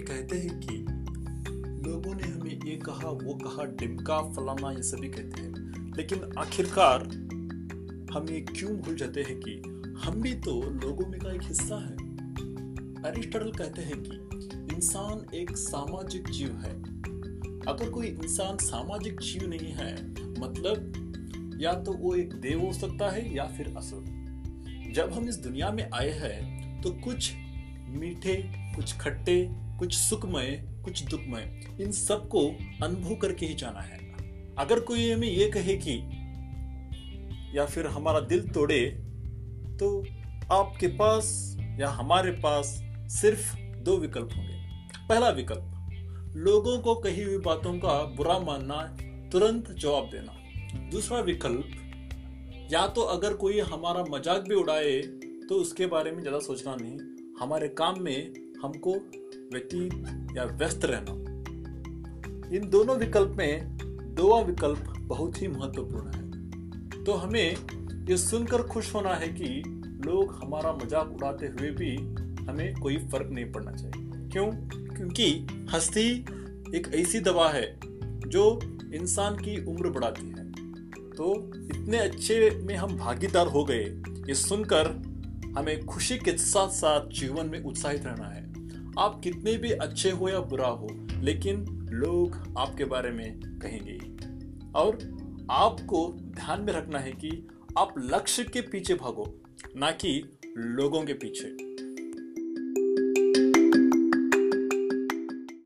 कहते हैं कि लोगों ने हमें ये कहा, वो कहा, डिमका, फलाना, ये सभी कहते हैं। लेकिन आखिरकार हम ये क्यों भूल जाते हैं कि हम भी तो लोगों में का एक हिस्सा है। अरिस्टोटल कहते हैं कि इंसान एक सामाजिक जीव है। अगर कोई इंसान सामाजिक जीव नहीं है मतलब या तो वो एक देव हो सकता है या फिर असुर जब हम इस दुनिया में आए हैं तो कुछ मीठे, कुछ खट्टे, कुछ सुखमय, कुछ दुखमय, इन सबको अनुभव करके ही जाना है। अगर कोई हमें ये कहे कि, या फिर हमारा दिल तोड़े तो आपके पास या हमारे पास सिर्फ़ दो विकल्प होंगे। पहला विकल्प, लोगों को कही हुई बातों का बुरा मानना, तुरंत जवाब देना। दूसरा विकल्प, या तो अगर कोई हमारा मज़ाक भी उड़ाए तो उसके बारे में ज़्यादा सोचना नहीं। हमारे काम में हमको व्यतीत या व्यस्त रहना। इन दोनों विकल्प में दोवा विकल्प बहुत ही महत्वपूर्ण है। तो हमें ये सुनकर खुश होना है कि लोग हमारा मज़ाक उड़ाते हुए भी हमें कोई फ़र्क नहीं पड़ना चाहिए। क्यों? क्योंकि हस्ती एक ऐसी दवा है जो इंसान की उम्र बढ़ाती है। तो इतने अच्छे में हम भागीदार हो गए, ये सुनकर हमें खुशी के साथ साथ जीवन में उत्साहित रहना है। आप कितने भी अच्छे हो या बुरा हो, लेकिन लोग आपके बारे में कहेंगे। और आपको ध्यान में रखना है कि आप लक्ष्य के पीछे भागो, ना कि लोगों के पीछे।